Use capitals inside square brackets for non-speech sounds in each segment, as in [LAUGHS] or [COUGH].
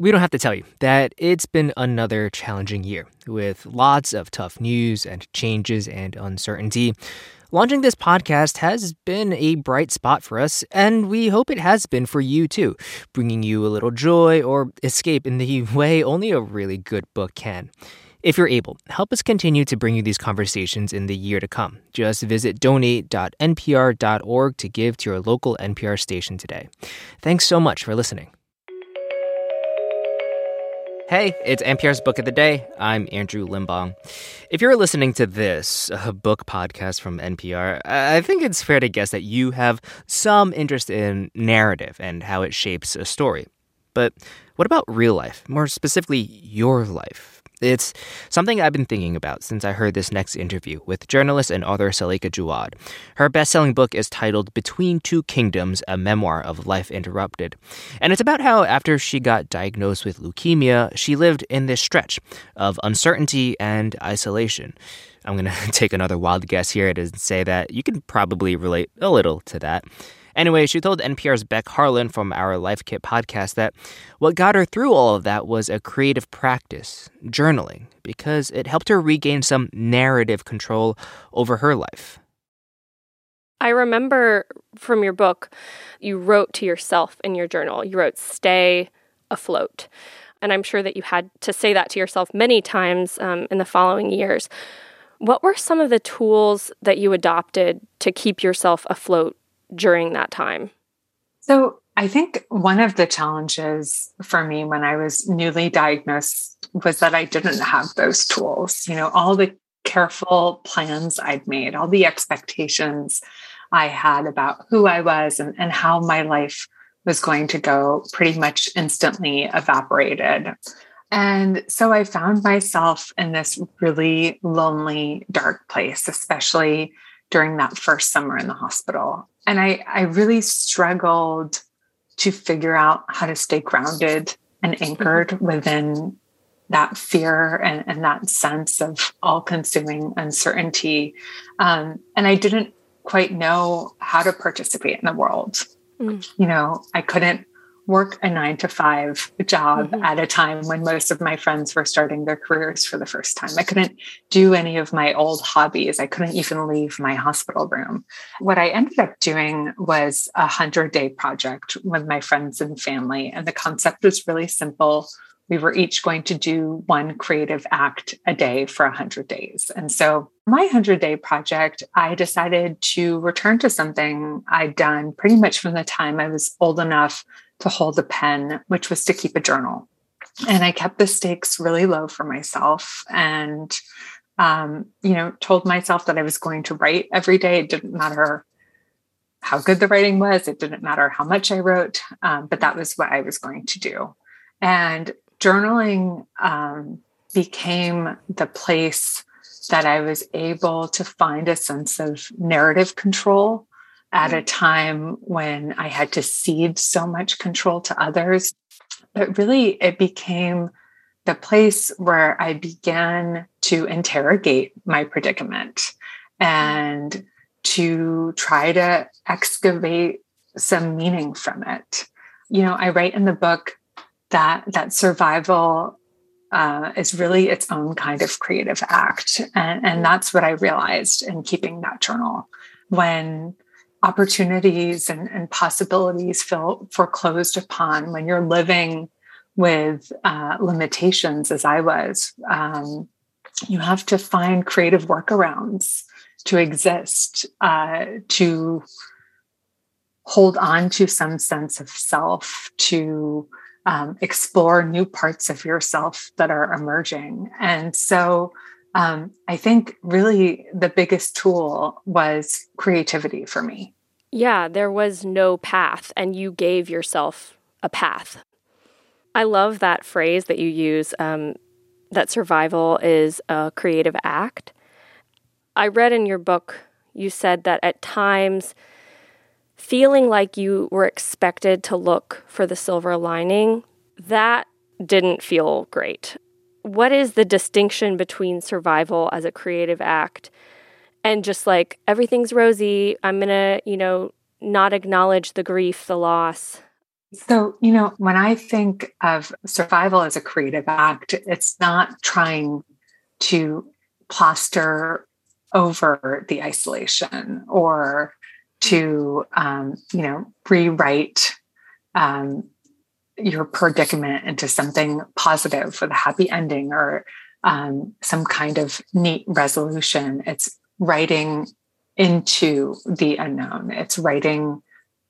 We don't have to tell you that it's been another challenging year with lots of tough news and changes and uncertainty. Launching this podcast has been a bright spot for us, and we hope it has been for you too, bringing you a little joy or escape in the [LAUGHS] way only a really good book can. If you're able, help us continue to bring you these conversations in the year to come. Just visit donate.npr.org to give to your local NPR station today. Thanks so much for listening. Hey, it's NPR's Book of the Day. I'm Andrew Limbong. If you're listening to this a book podcast from NPR, I think it's fair to guess that you have some interest in narrative and how it shapes a story. But what about real life? More specifically, your life? It's something I've been thinking about since I heard this next interview with journalist and author Suleika Jaouad. Her best-selling book is titled Between Two Kingdoms: A Memoir of Life Interrupted. And it's about how after she got diagnosed with leukemia, she lived in this stretch of uncertainty and isolation. I'm going [LAUGHS] to take another wild guess here and say that you can probably relate a little to that. Anyway, she told NPR's Beck Harlan from our Life Kit podcast that what got her through all of that was a creative practice, journaling, because it helped her regain some narrative control over her life. I remember from your book, you wrote to yourself in your journal. You wrote, stay afloat. And I'm sure that you had to say that to yourself many times um, in the following years. What were some of the tools that you adopted to keep yourself afloat during that time? So, I think one of the challenges for me when I was newly diagnosed was that I didn't have those tools. You know, all the careful plans I'd made, all the expectations I had about who I was and, and how my life was going to go pretty much instantly evaporated. And so I found myself in this really lonely, dark place, especially during that first summer in the hospital. And I, I really struggled to figure out how to stay grounded and anchored within that fear and, and that sense of all consuming uncertainty. Um, and I didn't quite know how to participate in the world. Mm. You know, I couldn't work a nine to five job mm-hmm. at a time when most of my friends were starting their careers for the first time. I couldn't do any of my old hobbies. I couldn't even leave my hospital room. What I ended up doing was a hundred day project with my friends and family. And the concept was really simple. We were each going to do one creative act a day for 100 days. And so, my 100 day project, I decided to return to something I'd done pretty much from the time I was old enough to hold a pen, which was to keep a journal. And I kept the stakes really low for myself and, um, you know, told myself that I was going to write every day. It didn't matter how good the writing was, it didn't matter how much I wrote, um, but that was what I was going to do. And journaling um, became the place that I was able to find a sense of narrative control at a time when I had to cede so much control to others. But really, it became the place where I began to interrogate my predicament and to try to excavate some meaning from it. You know, I write in the book that that survival uh, is really its own kind of creative act, and, and that's what I realized in keeping that journal. When opportunities and, and possibilities feel foreclosed upon when you're living with uh, limitations as i was um, you have to find creative workarounds to exist uh, to hold on to some sense of self to um, explore new parts of yourself that are emerging and so um, I think really the biggest tool was creativity for me. Yeah, there was no path, and you gave yourself a path. I love that phrase that you use um, that survival is a creative act. I read in your book, you said that at times, feeling like you were expected to look for the silver lining, that didn't feel great. What is the distinction between survival as a creative act and just like everything's rosy i'm gonna you know not acknowledge the grief the loss? So, you know, when I think of survival as a creative act, it's not trying to plaster over the isolation or to, um, you know, rewrite um, your predicament into something positive with a happy ending or um, some kind of neat resolution. It's writing into the unknown. It's writing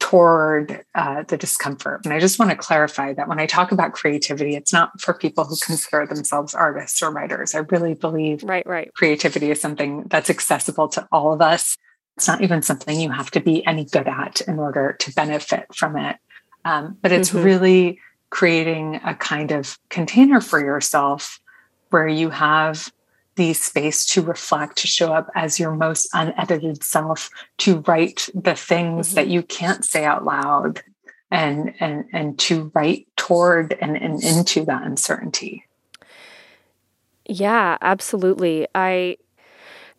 toward uh, the discomfort. And I just want to clarify that when I talk about creativity, it's not for people who consider themselves artists or writers. I really believe right, right. creativity is something that's accessible to all of us. It's not even something you have to be any good at in order to benefit from it. Um, but it's mm-hmm. really creating a kind of container for yourself where you have the space to reflect, to show up as your most unedited self, to write the things mm-hmm. that you can't say out loud and and and to write toward and, and into that uncertainty. Yeah, absolutely. I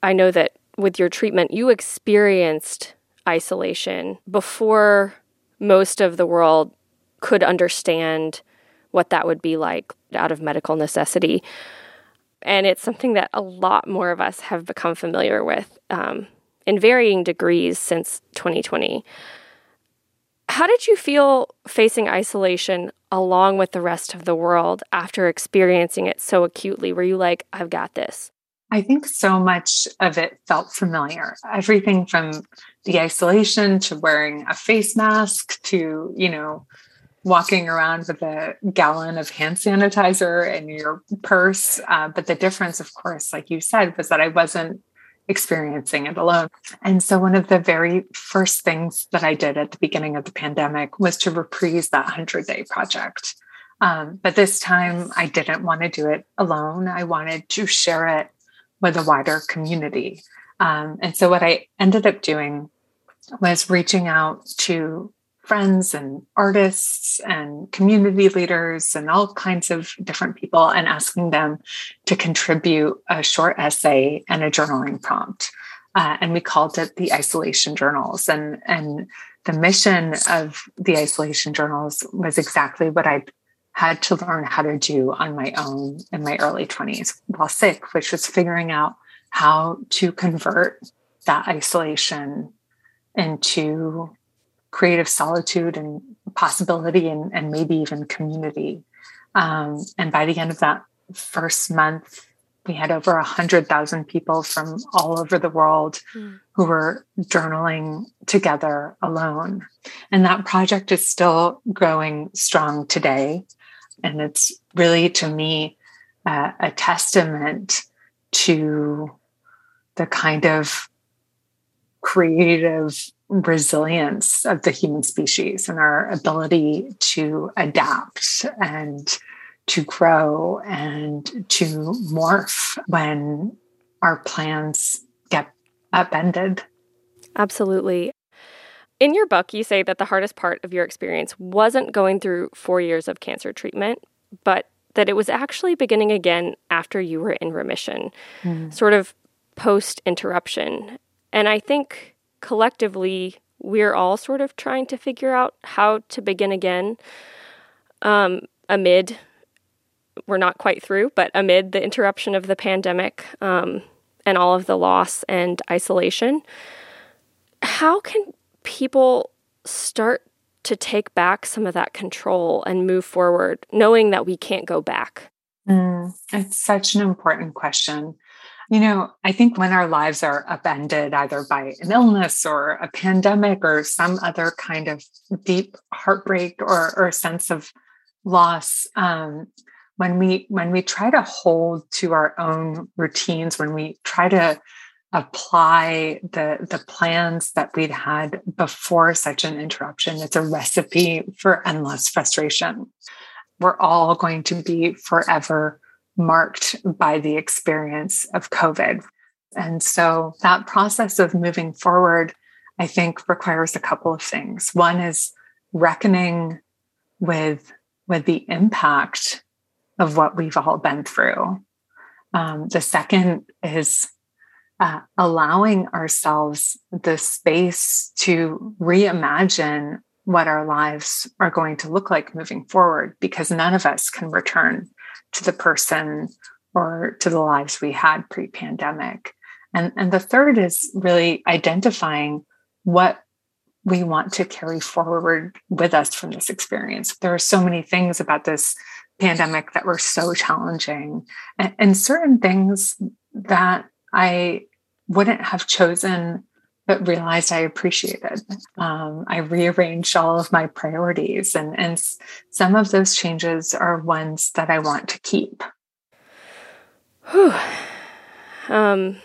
I know that with your treatment you experienced isolation before most of the world could understand what that would be like out of medical necessity. And it's something that a lot more of us have become familiar with um, in varying degrees since 2020. How did you feel facing isolation along with the rest of the world after experiencing it so acutely? Were you like, I've got this? I think so much of it felt familiar. Everything from the isolation to wearing a face mask to, you know, walking around with a gallon of hand sanitizer in your purse. Uh, but the difference, of course, like you said, was that I wasn't experiencing it alone. And so, one of the very first things that I did at the beginning of the pandemic was to reprise that 100 day project. Um, but this time, I didn't want to do it alone. I wanted to share it with a wider community. Um, and so, what I ended up doing was reaching out to friends and artists and community leaders and all kinds of different people and asking them to contribute a short essay and a journaling prompt. Uh, and we called it the isolation journals. And, and the mission of the isolation journals was exactly what I had to learn how to do on my own in my early 20s while sick, which was figuring out how to convert that isolation into creative solitude and possibility and, and maybe even community. Um, and by the end of that first month, we had over 100,000 people from all over the world mm. who were journaling together alone. And that project is still growing strong today. And it's really, to me, uh, a testament to the kind of creative resilience of the human species and our ability to adapt and to grow and to morph when our plans get upended. Absolutely. In your book, you say that the hardest part of your experience wasn't going through four years of cancer treatment, but that it was actually beginning again after you were in remission, mm. sort of post interruption. And I think collectively, we're all sort of trying to figure out how to begin again um, amid, we're not quite through, but amid the interruption of the pandemic um, and all of the loss and isolation. How can people start to take back some of that control and move forward, knowing that we can't go back? Mm, it's such an important question. You know, I think when our lives are upended either by an illness or a pandemic or some other kind of deep heartbreak or, or sense of loss, um, when we when we try to hold to our own routines, when we try to apply the the plans that we'd had before such an interruption, it's a recipe for endless frustration. We're all going to be forever marked by the experience of COVID. And so that process of moving forward, I think, requires a couple of things. One is reckoning with, with the impact of what we've all been through. Um, the second is uh, allowing ourselves the space to reimagine what our lives are going to look like moving forward because none of us can return to the person or to the lives we had pre pandemic. And, and the third is really identifying what we want to carry forward with us from this experience. There are so many things about this pandemic that were so challenging, and, and certain things that I wouldn't have chosen but realized I appreciated. Um, I rearranged all of my priorities, and, and some of those changes are ones that I want to keep. Whew. Um,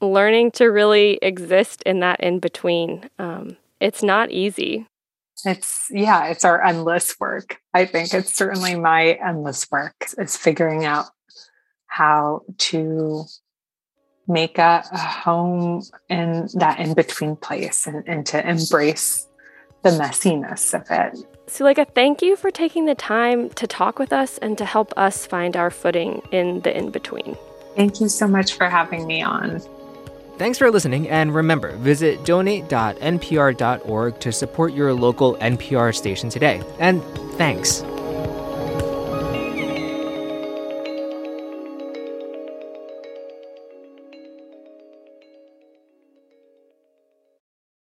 learning to really exist in that in between. Um, it's not easy. It's, yeah, it's our endless work. I think it's certainly my endless work is figuring out how to make a, a home in that in between place and, and to embrace the messiness of it. Suleika, thank you for taking the time to talk with us and to help us find our footing in the in between. Thank you so much for having me on. Thanks for listening, and remember, visit donate.npr.org to support your local NPR station today. And thanks.